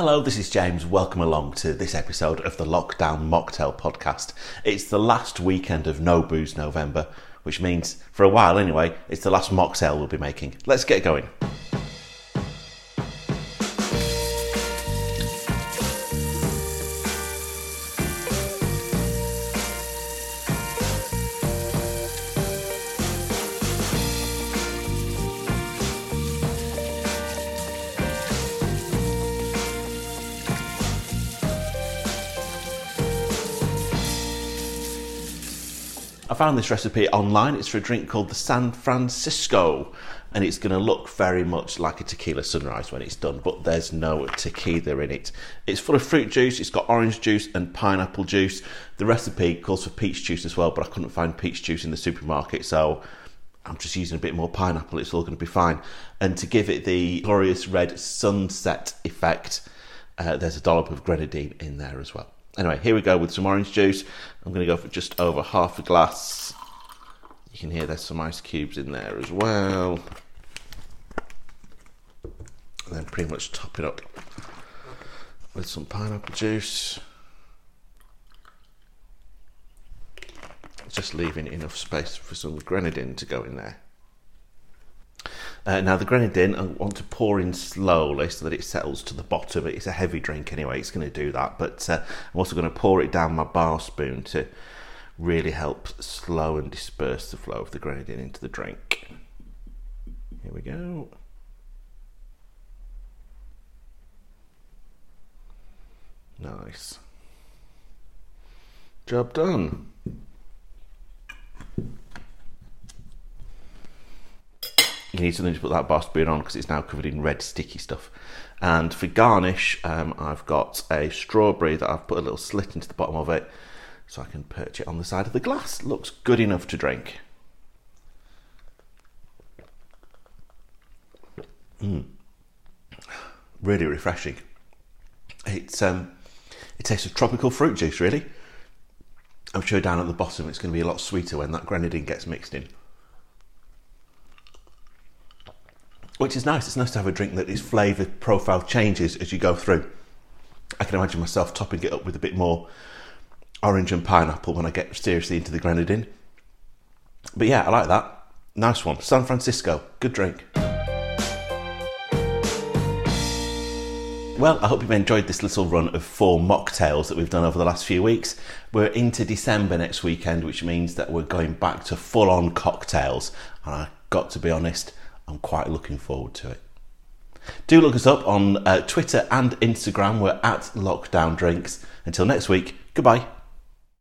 Hello, this is James. Welcome along to this episode of the Lockdown Mocktail podcast. It's the last weekend of No Booze November, which means, for a while anyway, it's the last mocktail we'll be making. Let's get going. I found this recipe online. It's for a drink called the San Francisco, and it's going to look very much like a tequila sunrise when it's done, but there's no tequila in it. It's full of fruit juice, it's got orange juice and pineapple juice. The recipe calls for peach juice as well, but I couldn't find peach juice in the supermarket, so I'm just using a bit more pineapple, it's all going to be fine. And to give it the glorious red sunset effect, uh, there's a dollop of grenadine in there as well. Anyway, here we go with some orange juice. I'm going to go for just over half a glass. You can hear there's some ice cubes in there as well. And then pretty much top it up with some pineapple juice. Just leaving enough space for some grenadine to go in there. Uh, now the grenadine, I want to pour in slowly so that it settles to the bottom. It's a heavy drink anyway, it's going to do that. But uh, I'm also going to pour it down my bar spoon to really help slow and disperse the flow of the grenadine into the drink. Here we go. Nice. Job done. You need something to put that bar on because it's now covered in red sticky stuff. And for garnish, um, I've got a strawberry that I've put a little slit into the bottom of it so I can perch it on the side of the glass. Looks good enough to drink. Mm. Really refreshing. It's um, it tastes of tropical fruit juice, really. I'm sure down at the bottom it's going to be a lot sweeter when that grenadine gets mixed in. Which is nice. It's nice to have a drink that its flavour profile changes as you go through. I can imagine myself topping it up with a bit more orange and pineapple when I get seriously into the grenadine. But yeah, I like that. Nice one. San Francisco, good drink. Well, I hope you've enjoyed this little run of four mocktails that we've done over the last few weeks. We're into December next weekend, which means that we're going back to full on cocktails. And I got to be honest, I'm quite looking forward to it. Do look us up on uh, Twitter and Instagram. We're at Lockdown Drinks. Until next week, goodbye.